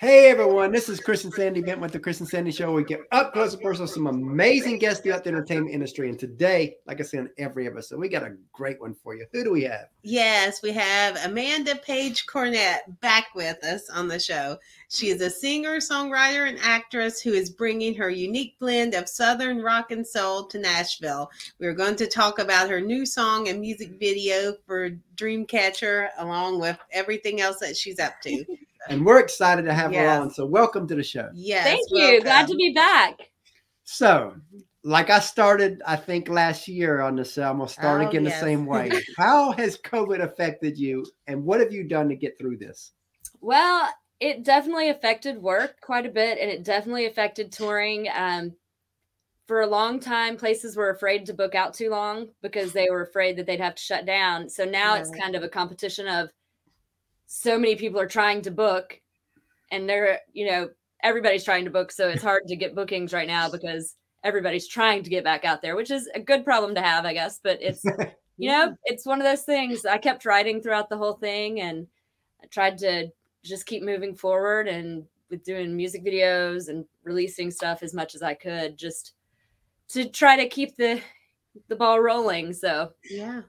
Hey everyone, this is Chris and Sandy Bent with the Chris and Sandy Show. We get up close and personal, with some amazing guests throughout the entertainment industry. And today, like I said in every episode, we got a great one for you. Who do we have? Yes, we have Amanda Page Cornett back with us on the show. She is a singer, songwriter, and actress who is bringing her unique blend of Southern rock and soul to Nashville. We're going to talk about her new song and music video for Dreamcatcher, along with everything else that she's up to. And we're excited to have Yes. her on. So, welcome to the show. Yes, Thank you. Glad to be back. So, like I started, I think last year on the show, I'm gonna start Oh, again yes. the same way. How has COVID affected you, and what have you done to get through this? Well, it definitely affected work quite a bit, and it definitely affected touring. Um, for a long time, places were afraid to book out too long because they were afraid that they'd have to shut down. So now it's kind of a competition of so many people are trying to book, and they're, you know, everybody's trying to book. So it's hard to get bookings right now because everybody's trying to get back out there, which is a good problem to have, I guess. But it's you know, it's one of those things. I kept writing throughout the whole thing and I tried to just keep moving forward and with doing music videos and releasing stuff as much as I could just to try to keep the the ball rolling. So Yeah.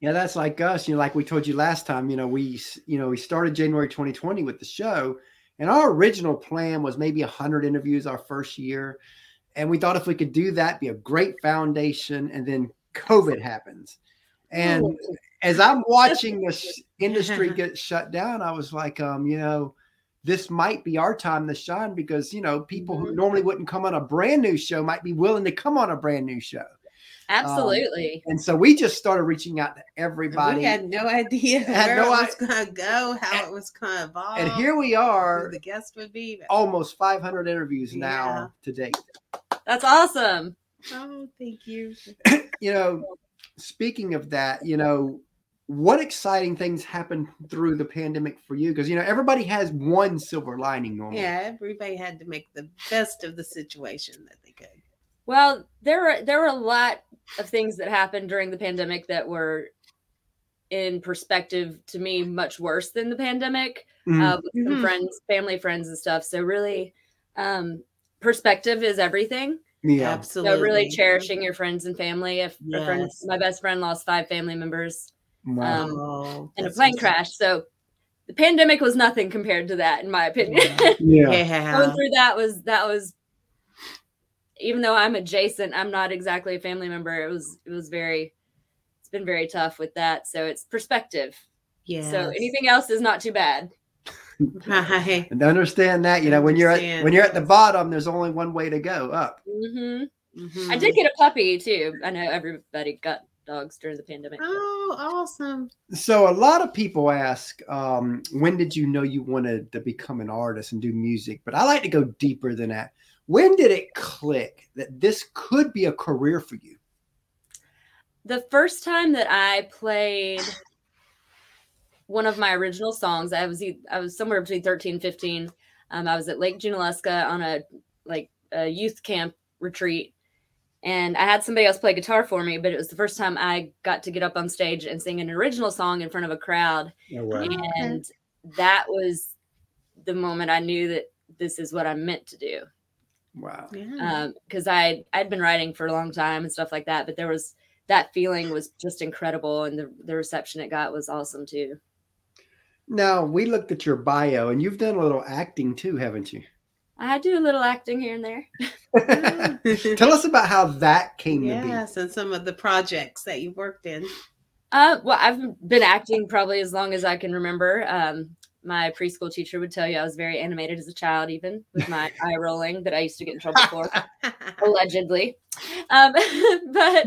Yeah, that's like us. You know, like we told you last time. You know, we you know we started January 2020 with the show, and our original plan was maybe 100 interviews our first year, and we thought if we could do that, be a great foundation. And then COVID happens, and as I'm watching this industry get shut down, I was like, um, you know. This might be our time to shine because you know people who Mhm. normally wouldn't come on a brand new show might be willing to come on a brand new show, Um, absolutely. and so we just started reaching out to everybody. We had no idea Had where no it was going to go, how it was going to evolve. and here we are the guest would be. almost 500 interviews Yeah. now to date That's awesome. Oh, thank you. you know speaking of that you know what exciting things happened through the pandemic for you because you know everybody has one silver lining normally Yeah, everybody had to make the best of the situation that they could. Well, there were there were a lot of things that happened during the pandemic that were in perspective to me much worse than the pandemic. Mhm. uh, with some Mhm. friends, family, friends, and stuff. So really, um, perspective is everything. yeah Absolutely. So really cherishing your friends and family. If a friend, my best friend lost five family members wow. um, Oh, in a plane what's- crash. So the pandemic was nothing compared to that, in my opinion. yeah Going Yeah. through that was that was. Even though I'm adjacent, I'm not exactly a family member. It was it was very, it's been very tough with that. So it's perspective. Yeah. So anything else is not too bad. Right. and understand that you know when you're at when you're at the bottom there's only one way to go up hmm Mhm. I did get a puppy too. I know everybody got dogs during the pandemic. but- Oh, awesome. so a lot of people ask um, when did you know you wanted to become an artist and do music but i like to go deeper than that when did it click that this could be a career for you The first time that I played one of my original songs, I was I was somewhere between 13 and 15. Um, I was at Lake Junaluska on a like a youth camp retreat, and I had somebody else play guitar for me. But it was the first time I got to get up on stage and sing an original song in front of a crowd, oh, Okay. and that was the moment I knew that this is what I'm meant to do. Wow Yeah. because I I'd been writing for a long time and stuff like that. But there was that feeling was just incredible, and the the reception it got was awesome too. Now we looked at your bio, and you've done a little acting too, haven't you? I do a little acting here and there. Tell us about how that came to yes, and some of the projects that you've worked in. Uh, well, I've been acting probably as long as I can remember. Um, my preschool teacher would tell you I was very animated as a child, even with my eye rolling that I used to get in trouble for. allegedly. Um, but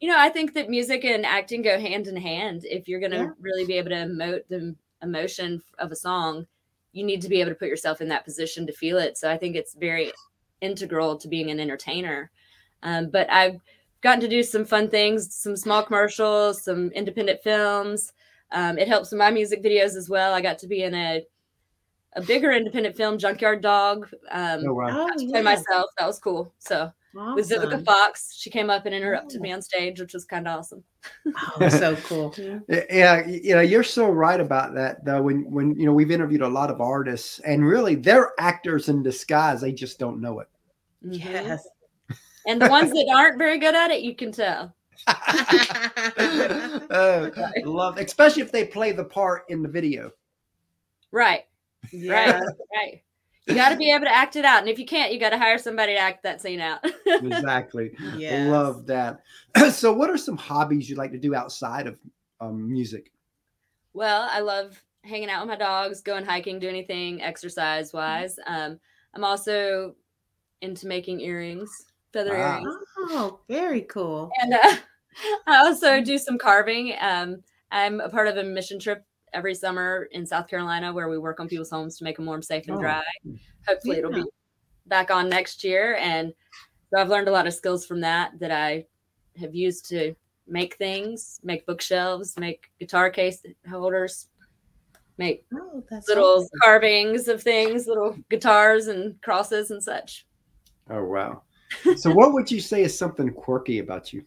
you know, I think that music and acting go hand in hand. If you're going to Yeah. really be able to emote the emotion of a song, you need to be able to put yourself in that position to feel it. So I think it's very integral to being an entertainer. Um, but I've gotten to do some fun things, some small commercials, some independent films. Um, it helps with my music videos as well. I got to be in a a bigger independent film, Junkyard Dog. Um, be. Oh, wow. Oh, got to yeah. play myself. That was cool. So with Vivica Awesome. Fox. She came up and interrupted Oh. me on stage, which was kind of awesome. Oh, so cool. Yeah, you know, you're so right about that though. When when you know we've interviewed a lot of artists, and really they're actors in disguise. They just don't know it. Mhm. Yes. And the ones that aren't very good at it, you can tell. Uh, love, especially if they play the part in the video. Right. Yeah. Right. You got to be able to act it out. And if you can't, you got to hire somebody to act that scene out. Exactly. Yes. Love that. so, what are some hobbies you like to do outside of um, music? well, I love hanging out with my dogs, going hiking, do anything exercise wise. Um, I'm also into making earrings, feather Wow. earrings. Oh, very cool. And uh, I also do some carving. Um, I'm a part of a mission trip every summer in South Carolina where we work on people's homes to make them warm, safe, and Oh. dry. Hopefully, it'll be back on next year. And so I've learned a lot of skills from that that I have used to make things, make bookshelves, make guitar case holders, make Oh, that's little awesome. carvings of things, little guitars and crosses and such. Oh, wow. So, what would you say is something quirky about you?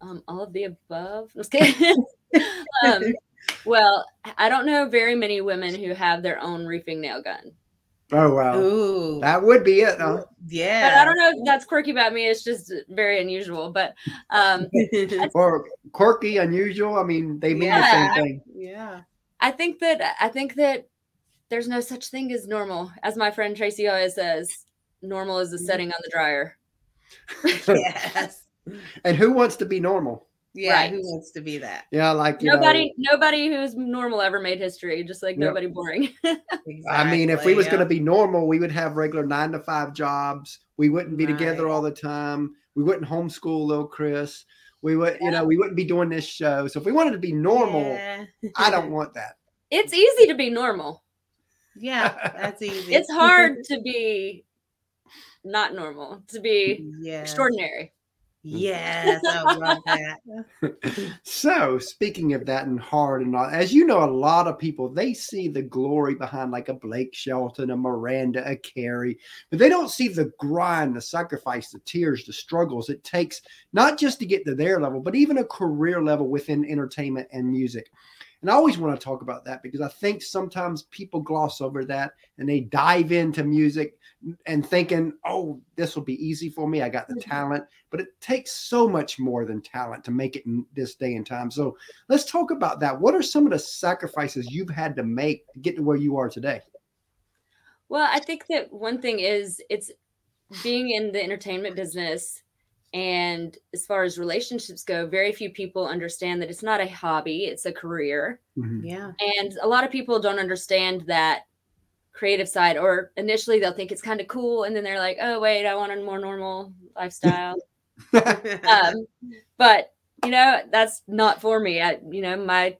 Um, all of the above. Just kidding. um, well, I don't know very many women who have their own reefing nail gun. Oh, wow. Ooh. That would be it. Huh? yeah. But I don't know if that's quirky about me. It's just very unusual. But um, Or quirky, unusual. I mean, they mean Yeah. the same thing. yeah. I think that I think that there's no such thing as normal. As my friend Tracy always says, normal is the mm-hmm. setting on the dryer. Yes. And who wants to be normal? Yeah. Right. Who wants to be that? Yeah, like you Nobody, Know, nobody who's normal ever made history. Just like Yep. nobody boring. I mean, if we was going to be normal, we would have regular nine to five jobs. We wouldn't be together all the time. We wouldn't homeschool little Chris. We would, you know, we wouldn't be doing this show. So if we wanted to be normal, Yeah. I don't want that. it's easy to be normal. Yeah, that's easy. It's hard to be not normal, to be Yeah. extraordinary. Yes, I love that. so speaking of that and hard and all, as you know, a lot of people they see the glory behind like a Blake Shelton, a Miranda, a Carrie, but they don't see the grind, the sacrifice, the tears, the struggles it takes not just to get to their level, but even a career level within entertainment and music. And I always want to talk about that because I think sometimes people gloss over that and they dive into music and thinking, oh, this will be easy for me. I got the Mhm. talent. But it takes so much more than talent to make it in this day and time. So let's talk about that. What are some of the sacrifices you've had to make to get to where you are today? Well, I think that one thing is it's being in the entertainment business and as far as relationships go, very few people understand that it's not a hobby, it's a career. Mhm. Yeah. And a lot of people don't understand that creative side or initially they'll think it's kind of cool and then they're like, "Oh, wait, I want a more normal lifestyle." um, but you know that's not for me I, you know my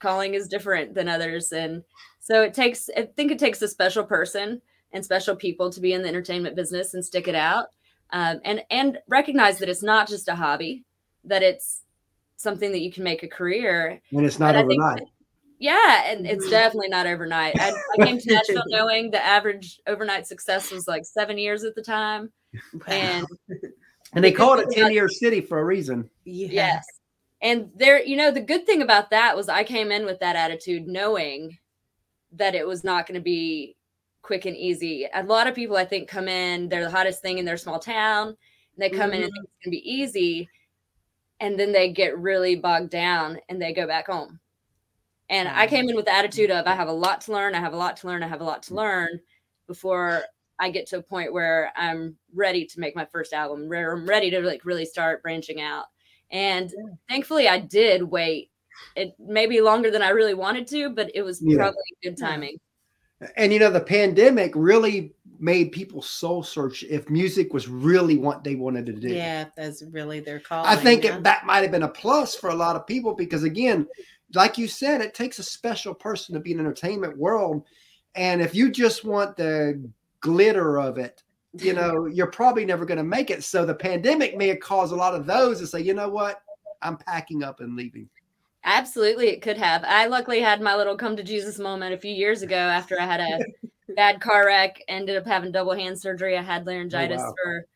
calling is different than others and so it takes i think it takes a special person and special people to be in the entertainment business and stick it out um, and and recognize that it's not just a hobby that it's something that you can make a career and it's not But I think overnight. yeah and it's definitely not overnight I, I came to nashville knowing the average overnight success was like seven years at the time and And they the called it thing 10 about- year city for a reason. yeah. Yes. And there, you know, the good thing about that was I came in with that attitude knowing that it was not going to be quick and easy. A lot of people, I think, come in, they're the hottest thing in their small town, and they come in and mm-hmm. think it's going to be easy. And then they get really bogged down and they go back home. And I came in with the attitude of I have a lot to learn, I have a lot to learn, I have a lot to learn before I get to a point where I'm ready to make my first album, where I'm ready to like really start branching out. And Yeah. thankfully, I did wait. It may be longer than I really wanted to, but it was Yeah. probably good Yeah. And you know, the pandemic really made people soul search if music was really what they wanted to do. Yeah, that's really their call. I think it, that might have been a plus for a lot of people because, again, like you said, it takes a special person to be in the entertainment world. And if you just want the glitter of it, you know, you're probably never going to make it. So the pandemic may have caused a lot of those to say, you know what, I'm packing up and leaving. Absolutely, it could have. I luckily had my little come to Jesus moment a few years ago after I had a bad car wreck, ended up having double hand surgery. I had laryngitis wow. for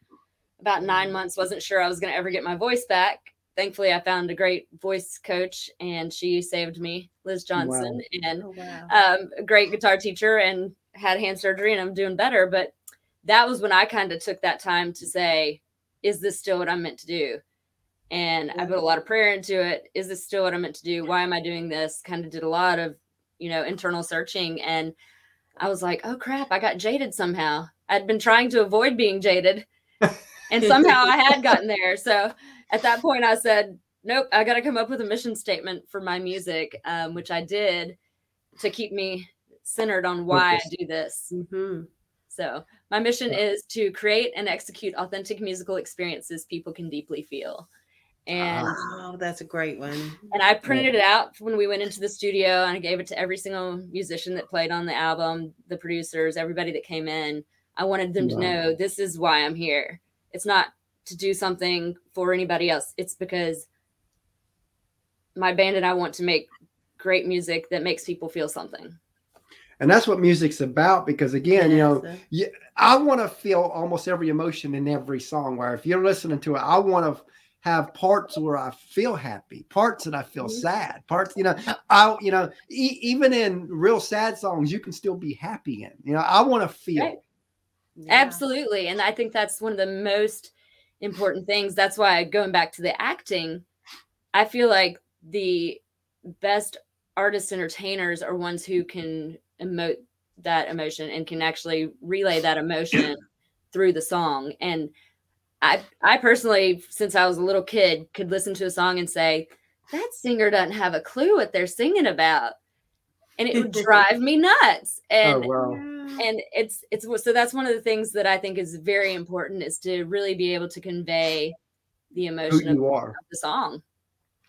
about nine months, wasn't sure I was going to ever get my voice back. Thankfully, I found a great voice coach and she saved me, Liz Johnson, and Oh, wow. um, a great guitar teacher and had hand surgery and I'm doing better. But that was when I kind of took that time to say, is this still what I'm meant to do? And I put a lot of prayer into it. Is this still what I'm meant to do? Why am I doing this? Kind of did a lot of, you know, internal searching. And I was like, oh crap, I got jaded somehow. I'd been trying to avoid being jaded. and somehow I had gotten there. So at that point, I said, nope, I got to come up with a mission statement for my music, um, which I did to keep me centered on why I do this. hmm So, my mission is to create and execute authentic musical experiences people can deeply feel. And Oh, that's a great one. and I printed it out when we went into the studio and I gave it to every single musician that played on the album, the producers, everybody that came in. I wanted them to know this is why I'm here. It's not to do something for anybody else. It's because my band and I want to make great music that makes people feel something. And that's what music's about because again, you know, Yes. I want to feel almost every emotion in every song. Where if you're listening to it, I want to have parts where I feel happy, parts that I feel Mhm. sad, parts, you know, I, you know, e- even in real sad songs, you can still be happy in. You know, I want to feel. Right. Yeah. Absolutely. And I think that's one of the most important things. That's why going back to the acting, I feel like the best artist entertainers are ones who can emote that emotion and can actually relay that emotion through the song. And I I personally, since I was a little kid, could listen to a song and say, that singer doesn't have a clue what they're singing about. And it would drive me nuts. And oh well, Yeah. and it's it's so that's one of the things that I think is very important is to really be able to convey the emotion of you are. the song.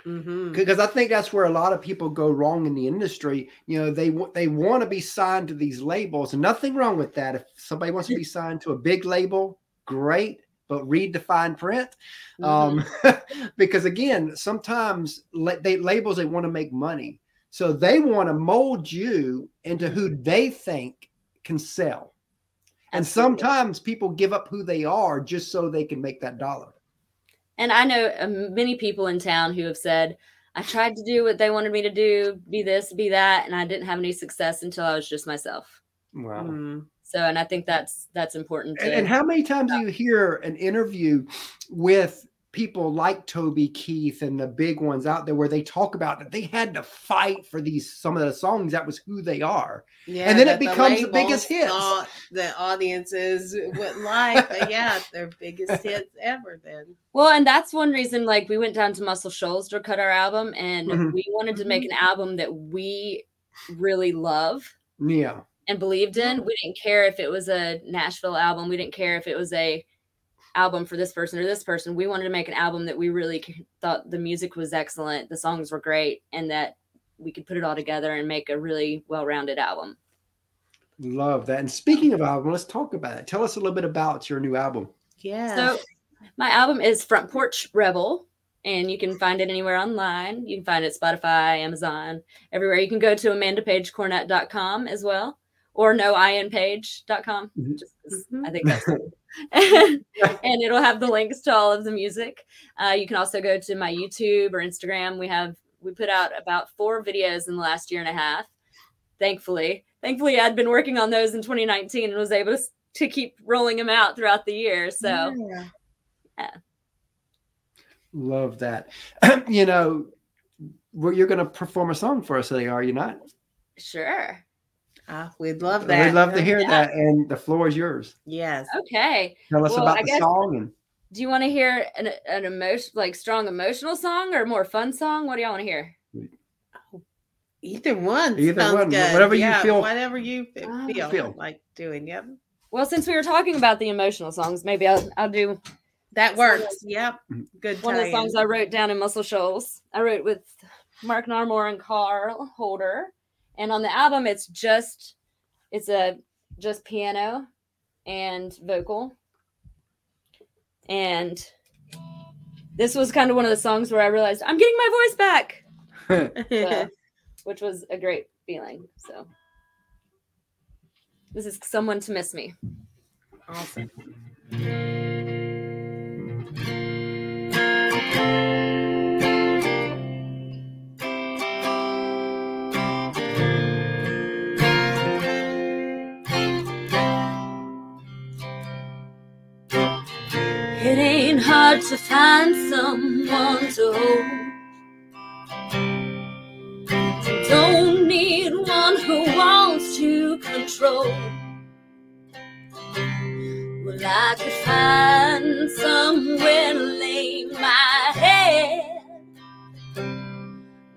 Mhm. because I think that's where a lot of people go wrong in the industry. You know, they they want to be signed to these labels, and nothing wrong with that. If somebody wants to be signed to a big label, great, but read the fine print. Um, because again, sometimes la- they labels they want to make money, so they want to mold you into who they think can sell. And Absolutely. sometimes people give up who they are just so they can make that dollar. And I know uh, many people in town who have said, I tried to do what they wanted me to do, be this, be that, and I didn't have any success until I was just myself. Wow. Mhm. So, and I think that's that's important. To, And, and how many times do you hear an interview with people like Toby Keith and the big ones out there where they talk about that they had to fight for these some of the songs that was who they are. Yeah, And then it that the becomes the biggest labels hits. thought The audiences would like, but yeah, their biggest hits ever. Then Well, and that's one reason, like, we went down to Muscle Shoals to cut our album, and Mhm. we wanted to make an album that we really love Yeah. And believed in. Mm-hmm. We didn't care if it was a Nashville album. We didn't care if it was a album for this person or this person. We wanted to make an album that we really thought the music was excellent, the songs were great, and that we could put it all together and make a really well-rounded album. Love that. And speaking of album, let's talk about it. Tell us a little bit about your new album. yeah, So my album is Front Porch Rebel, and you can find it anywhere online. You can find it Spotify, Amazon, everywhere. You can go to amandapagecornett.com as well, or noinpage.com. Mhm. Just 'cause Mhm. I think that's and it'll have the links to all of the music. Uh, you can also go to my YouTube or Instagram. We have we put out about four videos in the last year and a half. Thankfully, thankfully, I'd been working on those in 2019 and was able to, to keep rolling them out throughout the year. So Yeah. Love that. you know, well, you're going to perform a song for us today, are you not? sure, Ah, we'd love that. We'd love to hear Yeah. that. And the floor is yours. Yes. okay. Tell us Well, about I the guess- song and Do you want to hear an, an emotion like strong emotional song or more fun song? What do y'all want to hear? Either one. Either one, good. whatever you Yeah, feel- Whatever you f- Ah. feel, Feel. like doing. Yep. Well, since we were talking about the emotional songs, maybe I'll I'll do That works. Yep. Mhm. Good. one of the songs I wrote down in Muscle Shoals. I wrote with Mark Narmore and Carl Holder, and on the album it's just it's a just piano and vocal, and this was kind of one of the songs where I realized I'm getting my voice back, so, which was a great feeling. So this is someone to miss me. awesome. Hard to find someone to hold. You Don't need one who wants to control. Well, I could find somewhere to lay my head,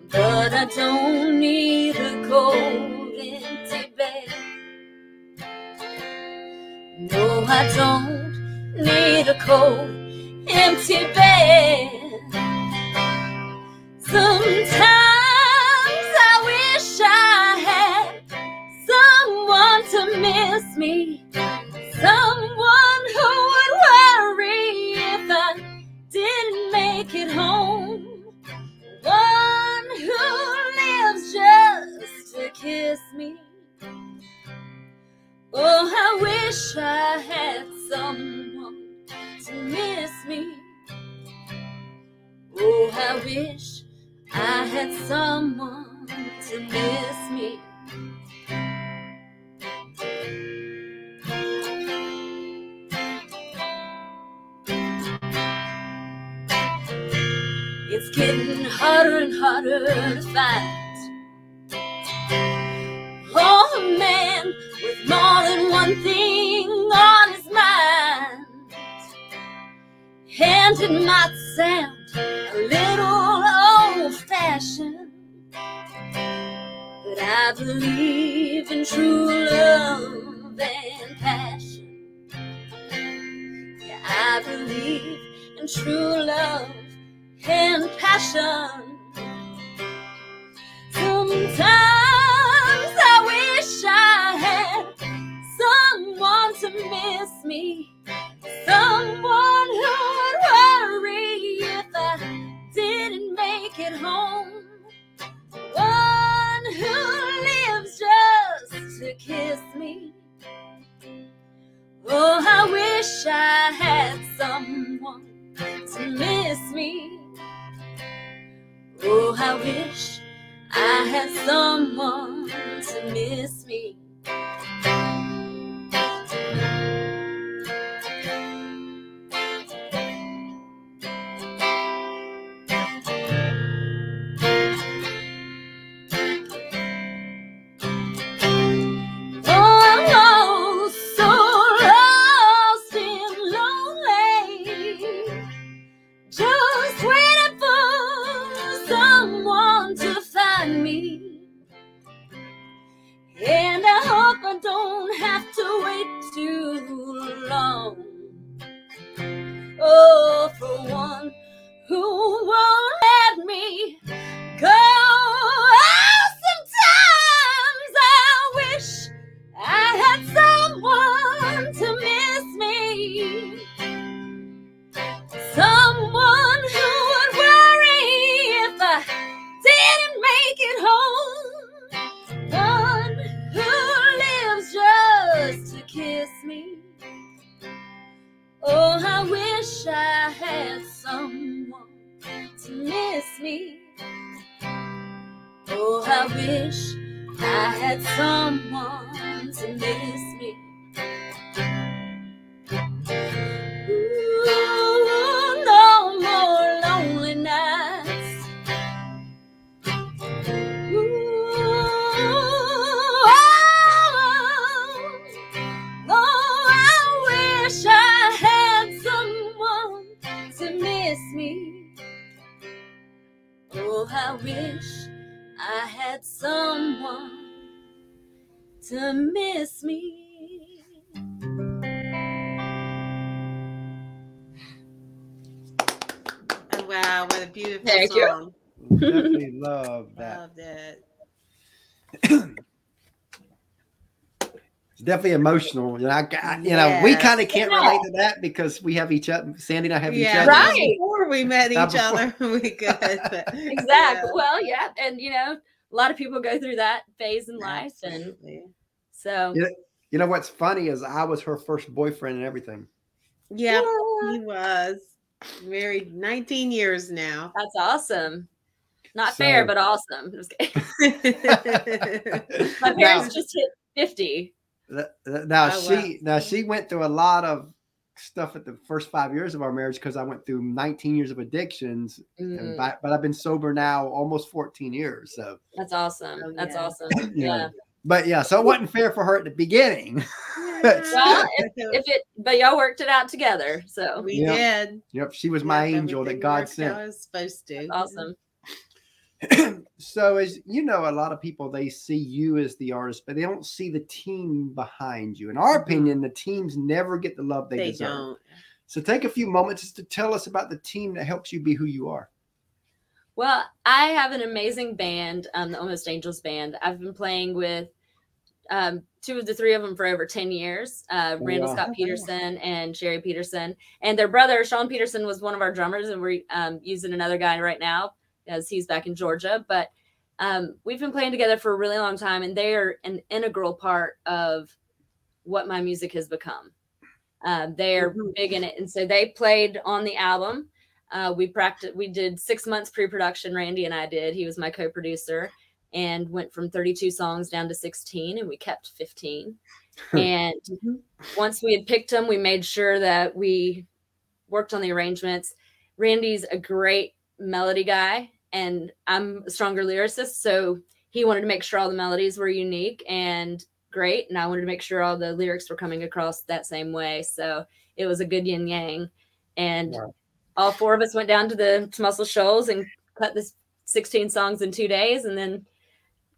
but I don't need a cold, empty bed. No, I don't need a cold, empty bed. Sometimes I wish I had someone to miss me, someone who would worry if I didn't make it home, one who lives just to kiss me. Oh, I wish I had someone Oh, I wish I had someone to miss me. It's getting harder and harder to find. Oh, a man with more than one thing on his mind. And it might sound a little old fashioned, but I believe in true love and passion. Yeah, I believe in true love and passion. Sometimes I wish I had someone to miss me, someone who it home, just to kiss me. Oh, I wish I had someone to miss me. Oh, I wish I had someone to miss me. To miss me. Oh, wow, what a beautiful Thank you. song. Definitely love that. Loved it. It's definitely emotional. You know, I, I- you know, we kind of can't relate to that because we have each other. Sandy and I have Yeah, each other. Right. Before we met Not each other, we could. Exactly. Yeah. Well, yeah, and you know, a lot of people go through that phase in life, and Absolutely. so Yeah. You know what's funny is I was her first boyfriend and everything. Yeah, he was married 19 years now. that's awesome. Not fair, but awesome. Just kidding. My now, parents just hit fifty. th- th- now Oh, she wow. now she went through a lot of stuff at the first five years of our marriage because I went through 19 years of addictions, and Mm, by, but I've been sober now almost 14 years. So, that's awesome. Oh, That's yeah. awesome. Yeah. Yeah. But yeah, so it wasn't fair for her at the beginning. Well, If it, but y'all worked it out together, so we Yeah. did. Yep, she was my Yep, angel that God sent. how it was supposed to. awesome. so as you know a lot of people they see you as the artist but they don't see the team behind you in our Mhm. opinion the teams never get the love they, They deserve don't. so take a few moments just to tell us about the team that helps you be who you are Well, I have an amazing band, um, the Almost Angels band. I've been playing with um, two of the three of them for over 10 years uh, Randall wow. Scott Oh. Peterson and Jerry Peterson. And their brother, Sean Peterson, was one of our drummers, and we're um, using another guy right now as he's back in Georgia. But um, we've been playing together for a really long time, and they are an integral part of what my music has become. Um, they are Mhm. big in it, and so they played on the album. Uh, we practiced. We did six months pre-production. Randy and I did. He was my co-producer, and went from 32 songs down to 16, and we kept 15. and once we had picked them, we made sure that we worked on the arrangements. Randy's a great melody guy, and I'm a stronger lyricist, so he wanted to make sure all the melodies were unique and great, and I wanted to make sure all the lyrics were coming across that same way. So it was a good yin yang, and Wow. All four of us went down to the to Muscle Shoals and cut this 16 songs in two days, and then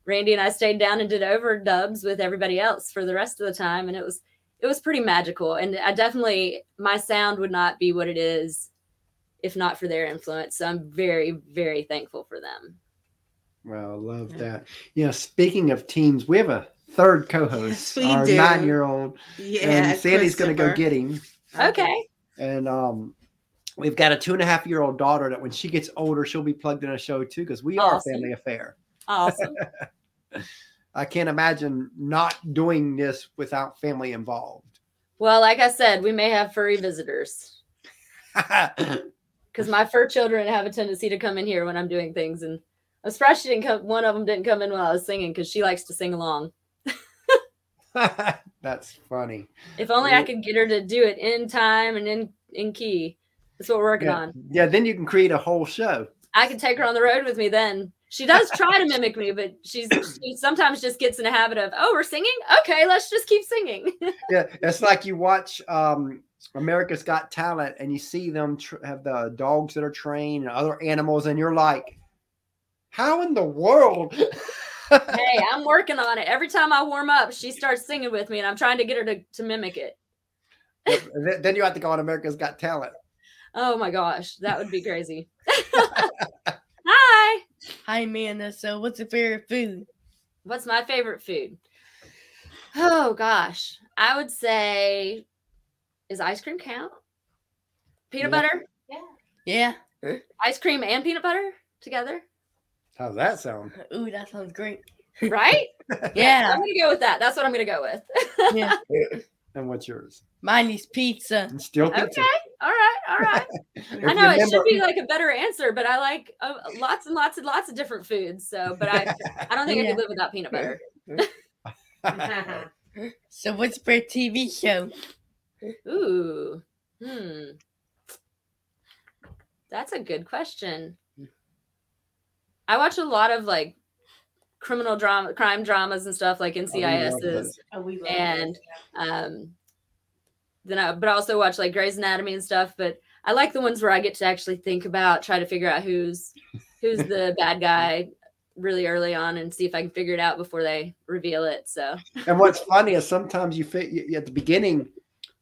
Randy and I stayed down and did overdubs with everybody else for the rest of the time, and it was it was pretty magical. And I definitely my sound would not be what it is if not for their influence. So I'm very very thankful for them. well i love Yeah. that yeah speaking of teams we have a third co-host Yes, our do. nine-year-old Yeah. and sandy's going to go get him Okay. and um we've got a two and a half year old daughter that when she gets older she'll be plugged in a show too because we are Awesome. a family affair Awesome. I can't imagine not doing this without family involved. well, like I said, we may have furry visitors because my fur children have a tendency to come in here when I'm doing things, and I'm surprised she didn't come. One of them didn't come in while I was singing because she likes to sing along. That's funny. If only I could get her to do it in time and in in key. That's what we're working Yeah. on. yeah, then you can create a whole show. I can take her on the road with me then. She does try to mimic me, but she's she sometimes just gets in a habit of, oh, we're singing? Okay, let's just keep singing. Yeah, it's like you watch um, America's Got Talent and you see them tr- have the dogs that are trained and other animals, and you're like, how in the world? hey, I'm working on it. Every time I warm up, she starts singing with me, and I'm trying to get her to, to mimic it. Then you have to go on America's Got Talent. Oh my gosh, that would be crazy. Hi. Hi, Amanda. So, what's your favorite food? What's my favorite food? Oh gosh, I would say, is ice cream count? Peanut Yeah. butter, Yeah. Yeah. Ice cream, and peanut butter together, How's that sound? Ooh, that sounds great. right? Yeah. I'm gonna go with that. That's what I'm gonna go with. yeah. And what's yours? Mine is pizza. And still okay, all right, all right. I you know it should be like a better answer, but I like uh, lots and lots and lots of different foods. So, but I, I don't think I could live without peanut butter. So, what's your favorite TV show? Ooh, hmm, that's a good question. I watch a lot of like criminal drama, crime dramas and stuff like love NCIS's, Oh, we love and those. um, then I, but I also watch like Grey's Anatomy and stuff. But I like the ones where I get to actually think about, try to figure out who's who's the bad guy really early on, and see if I can figure it out before they reveal it. So And what's funny is sometimes you fit you, at the beginning,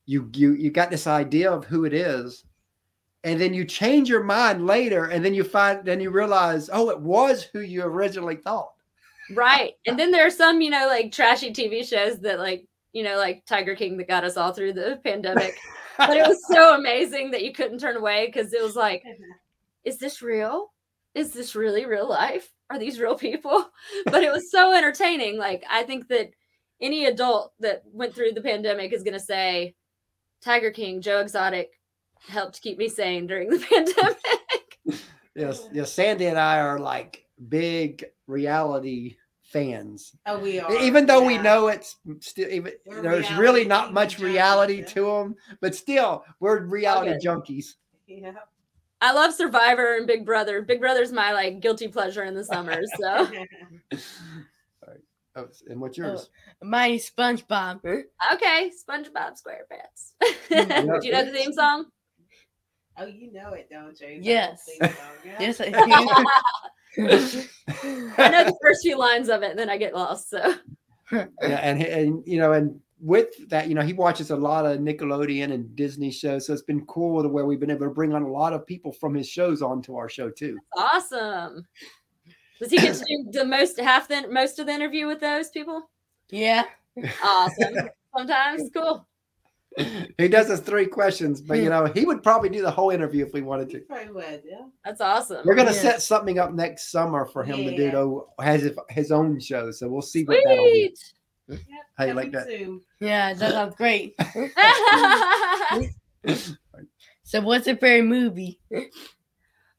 you you you got this idea of who it is, and then you change your mind later, and then you find then you realize, oh, it was who you originally thought. right, and then there are some you know like trashy TV shows that like you know like Tiger King that got us all through the pandemic. but it was so amazing that you couldn't turn away because it was like, is this real? Is this really real life? Are these real people? But it was so entertaining. Like, I think that any adult that went through the pandemic is going to say, Tiger King, Joe Exotic helped keep me sane during the pandemic. yes, yes. Sandy and I are like big reality fans. Oh, we are. even though we know it's still even We're there's really not much junkies, reality to them but still we're reality Okay. junkies Yeah. I love Survivor and Big Brother. Big Brother's my like guilty pleasure in the summer. So oh, and what's yours Mine's SpongeBob. okay, SpongeBob SquarePants. Mm, do you know the theme song? oh, you know it, don't you? Yes. theme song, yeah? Yes, I I know the first few lines of it, and then I get lost. So yeah, and and you know and with that you know he watches a lot of nickelodeon and disney shows so it's been cool to where we've been able to bring on a lot of people from his shows onto our show too awesome. Does he get to do the most half the most of the interview with those people? yeah. Awesome. Sometimes cool. he does his three questions but you know he would probably do the whole interview if we wanted You to probably would, yeah. That's awesome. we're gonna Yeah. set something up next summer for him to do Yeah. though has his, his own show so we'll see what that'll be Yep, How you like that? soon. Yeah, that sounds great. So what's your favorite movie?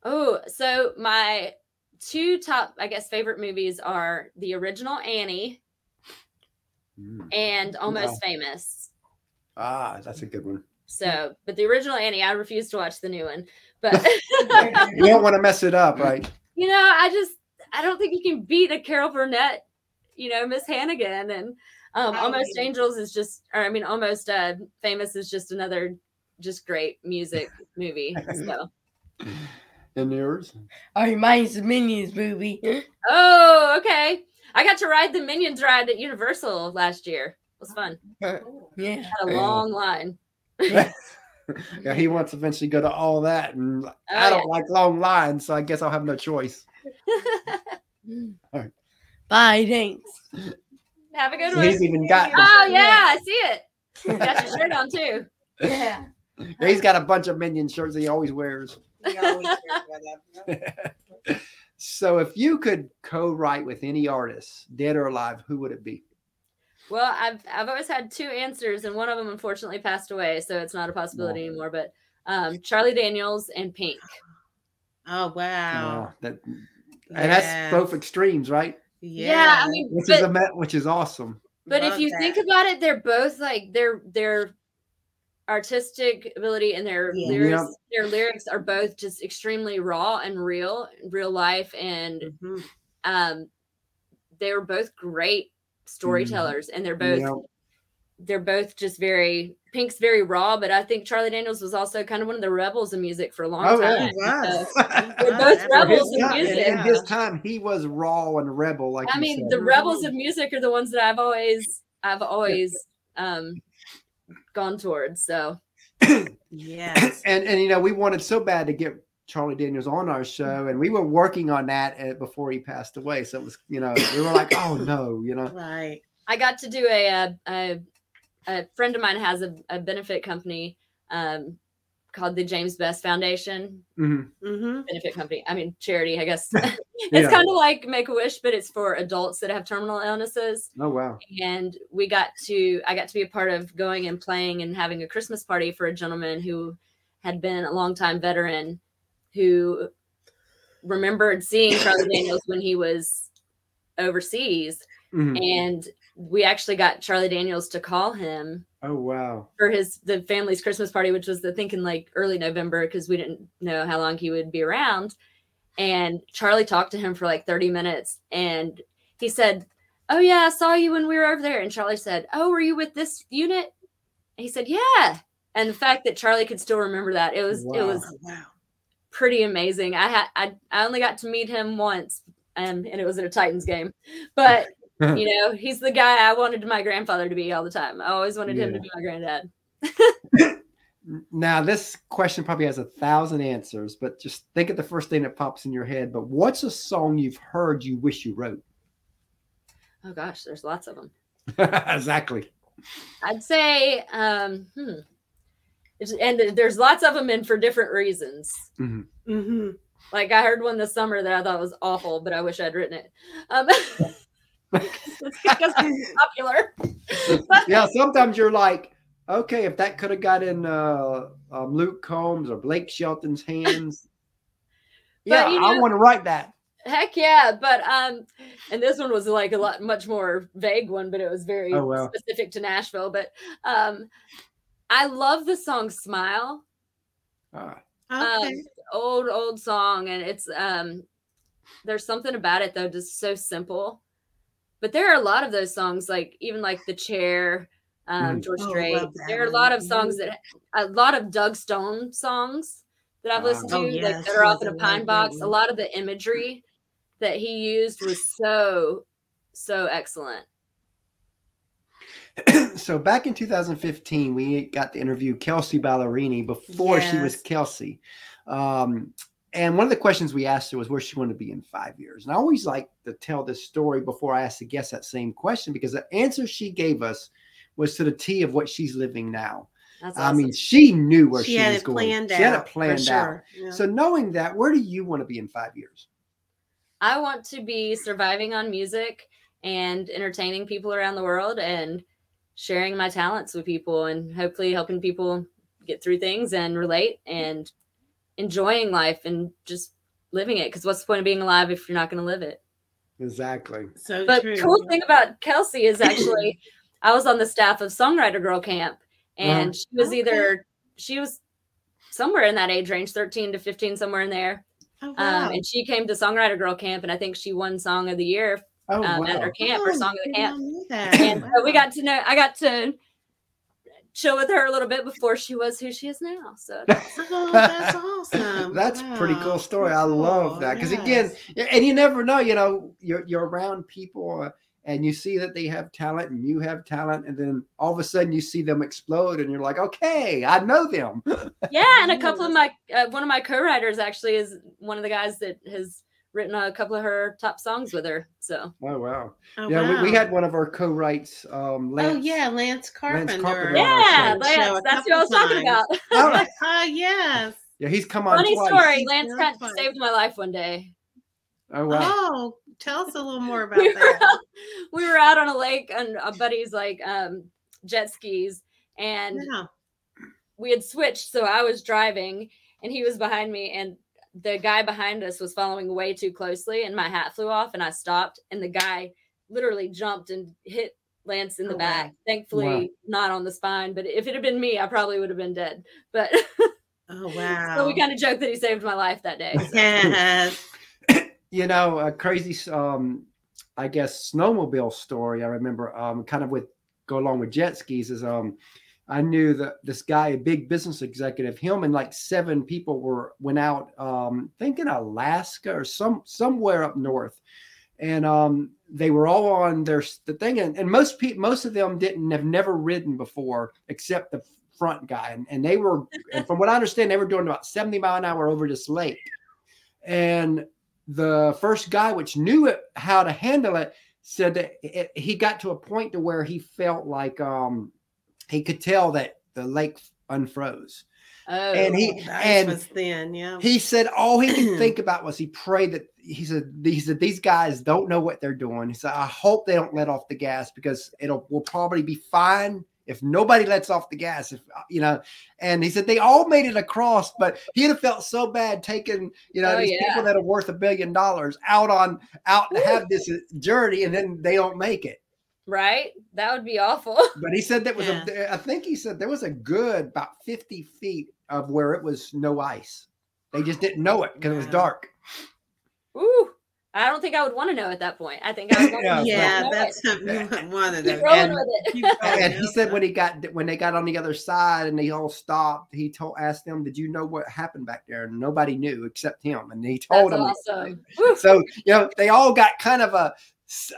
oh, so my two top, I guess, favorite movies are the original Annie Mm. and Almost Wow. Famous. Ah that's a good one So, but the original Annie, I refuse to watch the new one. But you don't want to mess it up right you know, I just I don't think you can beat a Carol Burnett, you know, Miss Hannigan and um Almost yeah. Angels is just or I mean Almost uh Famous is just another just great music movie. So and yours Oh, mine's the Minions movie. Oh, okay. I got to ride the Minions ride at Universal last year. It was fun. Yeah. Had a long line. yeah, he wants to eventually go to all that, and oh, I Oh, don't like long lines, so I guess I'll have no choice. All right. Bye, thanks. Have a good one. He's even got Oh yeah, I see it. Got your shirt on too. Yeah. he's got a bunch of minion shirts he always wears. We always hear so, if you could co-write with any artist, dead or alive, who would it be? Well, I've I've always had two answers, and one of them unfortunately passed away, so it's not a possibility anymore. But um, Charlie Daniels and Pink. Oh wow. Uh, that, and that's both extremes, right? Yeah, I mean, Which but, is a met, which is awesome. but if you that. think about it, they're both like their their artistic ability and their Yeah. lyrics Yep. their lyrics are both just extremely raw and real, real life, and Mhm. um, they were both great storytellers, and they're both Yeah. they're both just very Pink's very raw, but I think Charlie Daniels was also kind of one of the rebels in music for a long Oh, time. yeah. He was. So, He We're both rebels his in time, in- music. in his time, he was raw and rebel, like I mean, said. the rebels of music are the ones that I've always I've always um gone towards. So Yes. and and you know we wanted so bad to get Charlie Daniels on our show, and we were working on that uh, before he passed away. So it was, you know, we were like, oh no, you know, Right. I got to do a a, a, a friend of mine has a, a benefit company um called the James Best Foundation Mhm. Mm-hmm. benefit company. I mean charity, I guess. it's Yeah. kind of like Make a Wish, but it's for adults that have terminal illnesses. oh wow, and we got to i got to be a part of going and playing and having a christmas party for a gentleman who had been a longtime veteran who remembered seeing charlie daniels when he was overseas. Mhm. and we actually got charlie daniels to call him oh wow, for his the family's christmas party which was the thinking like early november because we didn't know how long he would be around. And charlie talked to him for like 30 minutes and he said oh yeah i saw you when we were over there. And charlie said oh were you with this unit? And he said yeah. And the fact that charlie could still remember that it was it was Oh, wow. Pretty amazing i had I, I only got to meet him once and and it was at a titans game but you know he's the guy i wanted my grandfather to be all the time i always wanted him to be my granddad Now this question probably has a thousand answers, but just think of the first thing that pops in your head. But what's a song you've heard you wish you wrote? Oh gosh, there's lots of them. exactly. I'd say, um, hmm. It's- and there's lots of them in for different reasons. Mm-hmm. Like I heard one this summer that I thought was awful, but I wish I'd written it. Um, it's because it's popular. yeah, sometimes you're like, okay, if that could have got in uh, um, Luke Combs or Blake Shelton's hands, yeah, you I want to write that. Heck yeah, but um, and this one was like a lot much more vague one, but it was very Oh, wow. specific to Nashville. But um, I love the song "Smile." Ah, Um, old old song, and it's um, there's something about it though, just so simple. But there are a lot of those songs, like even like "The Chair," um, Mhm. George Oh, Strait. love There are a lot of songs that a lot of Doug Stone songs that I've Ah. listened to, Oh, like yes, that are off in a pine lot box. A lot of the imagery that he used was so so excellent. so back in 2015, we got to interview Kelsea Ballerini before she was Kelsea. Um, and one of the questions we asked her was where she wanted to be in five years. And I always like to tell this story before I ask the guest that same question because the answer she gave us was to the T of what she's living now. That's I mean, she knew where she, she had was it going. planned she out. had it for planned out. Yeah. So knowing that, where do you want to be in five years? I want to be surviving on music and entertaining people around the world and sharing my talents with people and hopefully helping people get through things and relate and enjoying life and just living it. Because what's the point of being alive if you're not going to live it? Exactly. so But true. cool thing about Kelsea is actually I was on the staff of Songwriter Girl Camp and Uh-huh. she was Okay. either she was somewhere in that age range, 13 to 15, somewhere in there. Oh, wow. Um, and she came to Songwriter Girl Camp and I think she won Song of the Year Oh, um, wow. at her camp Oh, or Song of the Camp. not know. And so we got to know I got to chill with her a little bit before she was who she is now. So Oh, that's awesome. That's a pretty cool Wow. story. I love that because again, Yes. Yeah, and you never know you know you're you're around people uh, and you see that they have talent and you have talent and then all of a sudden you see them explode and you're like okay i know them yeah, and a couple of my uh, one of my co-writers actually is one of the guys that has written a couple of her top songs with her. So oh wow Oh, yeah we, we had one of our co-writes um Lance. Oh yeah, Lance Carpenter. Carpenter yeah. Lance, that's who I was talking about. Oh, Oh yes. yeah he's come on Funny twice. story. Lance That's kind funny. saved my life one day. oh wow Oh, tell us a little more about we were, that. we were out on a lake and a buddy's like um, jet skis, and Yeah. we had switched. So I was driving, and he was behind me, and the guy behind us was following way too closely, and my hat flew off, and I stopped, and the guy literally jumped and hit Lance in the Oh, wow. back. Thankfully, not on the spine, but if it had been me, I probably would have been dead. But Oh wow. so we kind of joked that he saved my life that day. so. Yes. you know a crazy um i guess snowmobile story i remember um kind of with go along with jet skis is um i knew that this guy a big business executive him and like seven people were went out um thinking in alaska or some somewhere up north. And um they were all on their the thing and, and most people most of them didn't have never ridden before except the front guy. And, and they were and from what i understand they were doing about 70 mile an hour over this lake. And the first guy which knew it, how to handle it said that it, he got to a point to where he felt like um he could tell that the lake unfroze Oh, and he that and was thin, yeah. he said all he could think about was he prayed that he said he said these guys don't know what they're doing. He said I hope they don't let off the gas because it'll will probably be fine if nobody lets off the gas. If you know, and he said they all made it across, but he'd have felt so bad taking you know Oh, these yeah. people that are worth a billion dollars out on out to have this journey and then they don't make it. Right? That would be awful. But he said that was a I think he said there was a good about 50 feet of where it was no ice. They just didn't know it because it was dark. Ooh, I don't think I would want to know at that point. I think I would want Yeah, to yeah, know that's it. something you wouldn't want to Keep And- with it. Keep going, and he said when he got when they got on the other side and they all stopped, he told asked them, "Did you know what happened back there?" And nobody knew except him, and he told That's them. awesome. So you know they all got kind of a.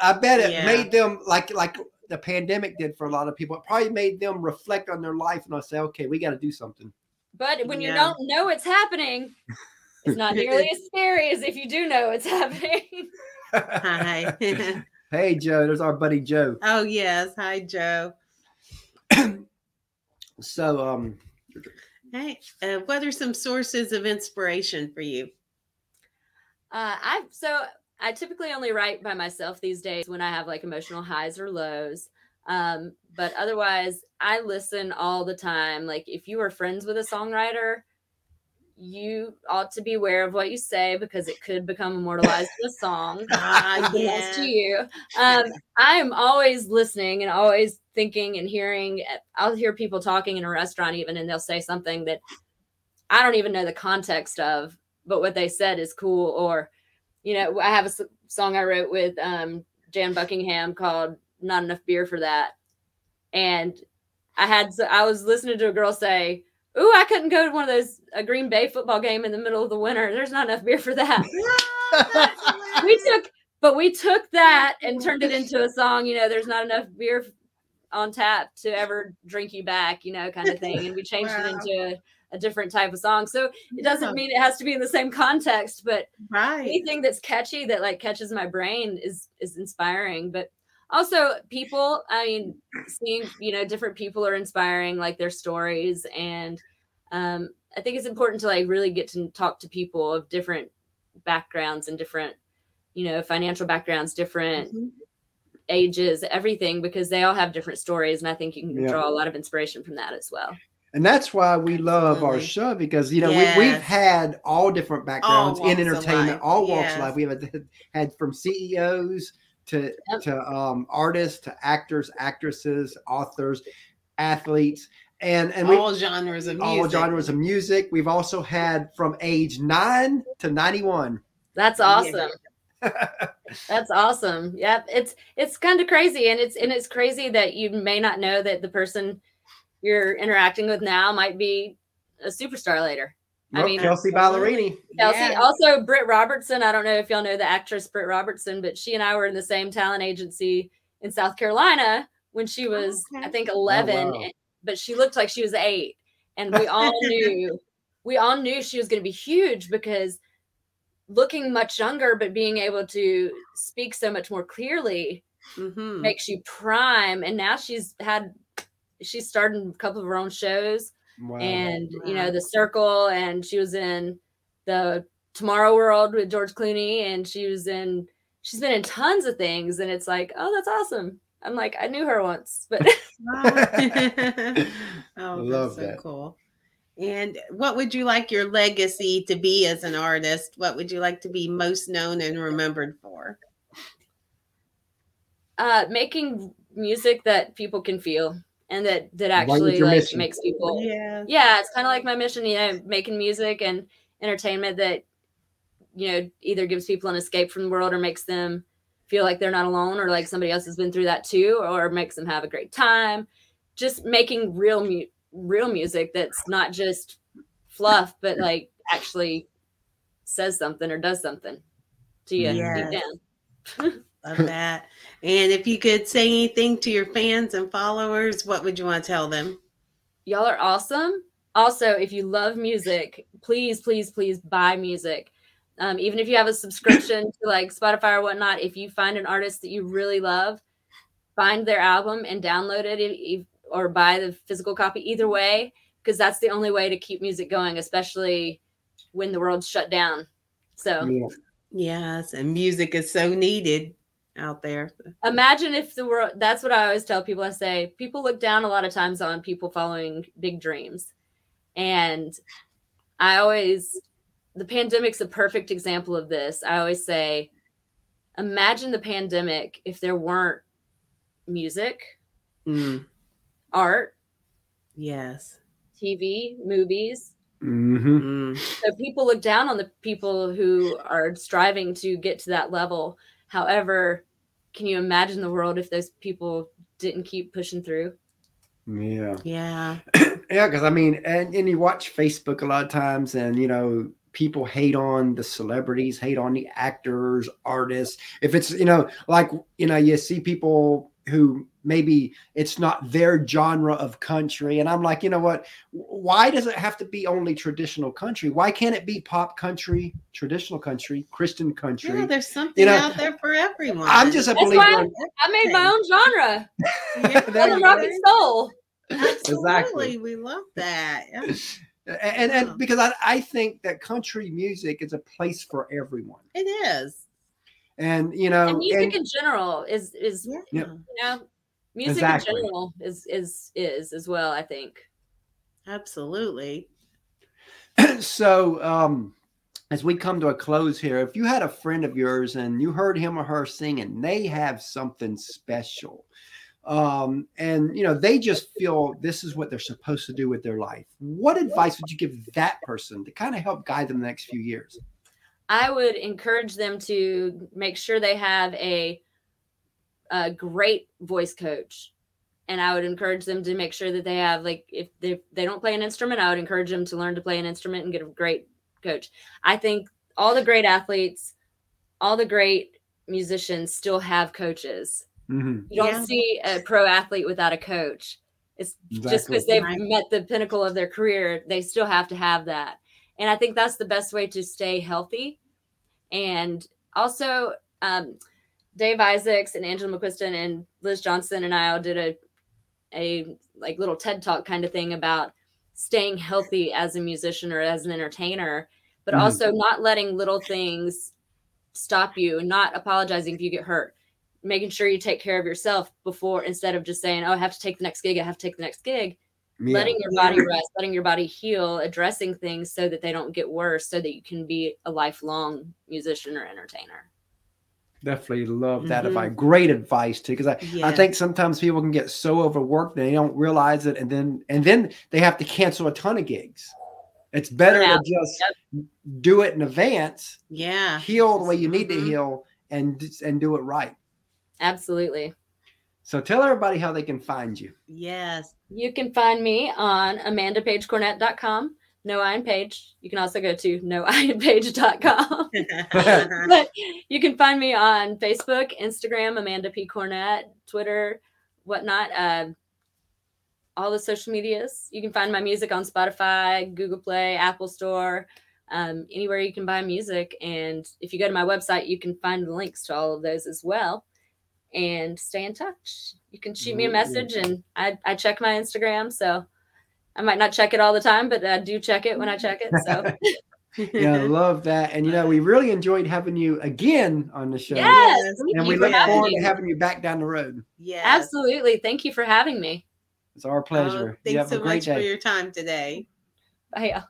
I bet it Yeah. made them like like the pandemic did for a lot of people. It probably made them reflect on their life and they'll say, "Okay, we got to do something." But when you don't know it's happening, it's not nearly as scary as if you do know it's happening. Hi. hey Joe, there's our buddy Joe. oh yes, hi Joe. So um, Hey, uh, what are some sources of inspiration for you? Uh, I so I typically only write by myself these days when I have like emotional highs or lows. Um, but otherwise, I listen all the time. Like if you are friends with a songwriter, you ought to be aware of what you say because it could become immortalized in a song. Ah, Yes, to you. Um, I am always listening and always thinking and hearing. I'll hear people talking in a restaurant, even, and they'll say something that I don't even know the context of, but what they said is cool. Or, you know, I have a song I wrote with um, Jan Buckingham called "Not Enough Beer for That," and I had so I was listening to a girl say. Ooh, I couldn't go to one of those a Green Bay football game in the middle of the winter. There's not enough beer for that we took but we took that and turned it into a song you know there's not enough beer on tap to ever drink you back you know kind of thing and we changed Wow. it into a, a different type of song so it doesn't mean it has to be in the same context but right. anything that's catchy that like catches my brain is is inspiring but also people i mean seeing you know different people are inspiring like their stories and um i think it's important to like really get to talk to people of different backgrounds and different you know financial backgrounds different Mhm. ages everything because they all have different stories and i think you can Yeah. draw a lot of inspiration from that as well And that's why we love our show because you know we, we've had all different backgrounds in entertainment, all walks Yes. of life. We have had from CEOs to Yep. to um, artists to actors, actresses, authors, athletes, and and we all genres of music. all genres of music. We've also had from age nine to ninety one. that's Yeah. awesome That's awesome. Yep. It's it's kind of crazy and it's and it's crazy that you may not know that the person you're interacting with now might be a superstar later. I mean- Kelsea Ballerini. Kelsea, Yeah. also Britt Robertson. I don't know if y'all know the actress Britt Robertson, but she and I were in the same talent agency in South Carolina when she was, I Okay. think, 11, Oh, wow. and- but she looked like she was eight. And we all knew, we all knew she was going to be huge because looking much younger, but being able to speak so much more clearly Mhm. makes you prime. And now she's had, she's started a couple of her own shows Wow. and you know the circle and she was in the tomorrow world with george clooney and she was in she's been in tons of things and it's like oh that's awesome i'm like i knew her once but oh, Love that's so that. cool. And what would you like your legacy to be as an artist? What would you like to be most known and remembered for? uh making music that people can feel and that that actually like mission. makes people Yeah. yeah it's kind of like my mission you know making music and entertainment that you know either gives people an escape from the world or makes them feel like they're not alone or like somebody else has been through that too or makes them have a great time just making real mu- real music that's not just fluff but like actually says something or does something to you Yes. deep Love that. And if you could say anything to your fans and followers, what would you want to tell them? y'all are awesome. Also, if you love music, please, please, please buy music. Um, even if you have a subscription to like Spotify or whatnot, if you find an artist that you really love, find their album and download it if, if- or buy the physical copy. Either way, because that's the only way to keep music going, especially when the world's shut down. So Yeah. Yes, and music is so needed out there. imagine if the world that's what i always tell people. I say people look down a lot of times on people following big dreams. And i always the pandemic's a perfect example of this. I always say imagine the pandemic if there weren't music Mm, art yes. tv movies. Hmm Mm, so people look down on the people who are striving to get to that level however can you imagine the world if those people didn't keep pushing through Yeah. yeah. Yeah, because I mean, and, and you watch Facebook a lot of times, and you know, people hate on the celebrities, hate on the actors, artists. If it's you know, like you know, you see people who maybe it's not their genre of country, and I'm like, you know what? Why does it have to be only traditional country? Why can't it be pop country, traditional country, Christian country? Yeah, there's something You know, out there for everyone. I'm just a That's believer. why- I made my own genre. Yeah, There Southern you rock and soul. Absolutely. We love that. Yeah. and and Yeah. because I, I think that country music is a place for everyone It is. and you know And music and- in general is is Yeah. You know music Exactly. in general is is is as well. I think. Absolutely. so um as we come to a close here, if you had a friend of yours and you heard him or her sing and they have something special, um, and you know they just feel this is what they're supposed to do with their life, what advice would you give that person to kind of help guide them the next few years? I would encourage them to make sure they have a, a great voice coach. And I would encourage them to make sure that they have, like, if they, they don't play an instrument, I would encourage them to learn to play an instrument and get a great coach. I think all the great athletes, all the great musicians still have coaches. Mhm. You don't Yeah. see a pro athlete without a coach. It's just because they've Right. met the pinnacle of their career, they still have to have that. And I think that's the best way to stay healthy. And also, um, Dave Isaacs and Angela McQuiston and Liz Johnson and I all did a a like little TED talk kind of thing about staying healthy as a musician or as an entertainer, but Mhm. also not letting little things stop you and not apologizing if you get hurt. Making sure you take care of yourself before instead of just saying, Oh, I have to take the next gig, I have to take the next gig Yeah. letting your body rest, letting your body heal, addressing things so that they don't get worse, so that you can be a lifelong musician or entertainer. Definitely love that Mhm. advice. Great advice too, because I, I think sometimes people can get so overworked they don't realize it, and then and then they have to cancel a ton of gigs. It's better to Burnout. just do it in advance, Yeah. heal the way you need to Mhm. heal, and and do it right. Absolutely. So tell everybody how they can find you. Yes. You can find me on amandapagecornett.com. No Iron Page. You can also go to noironpage.com. but you can find me on Facebook, Instagram, Amanda P. Cornett, Twitter, whatnot. Uh, all the social medias. You can find my music on Spotify, Google Play, Apple Store, um, anywhere you can buy music. And if you go to my website, you can find the links to all of those as well. And stay in touch. You can shoot me a message, and I, I check my Instagram. So I might not check it all the time, but I do check it when I check it. So Yeah, I love that. And you know, we really enjoyed having you again on the show. yes, Yes. And we look forward me. to having you back down the road. Yes. Absolutely. Thank you for having me. It's our Oh, pleasure. you thanks so much day. for your time today. Bye. Bye.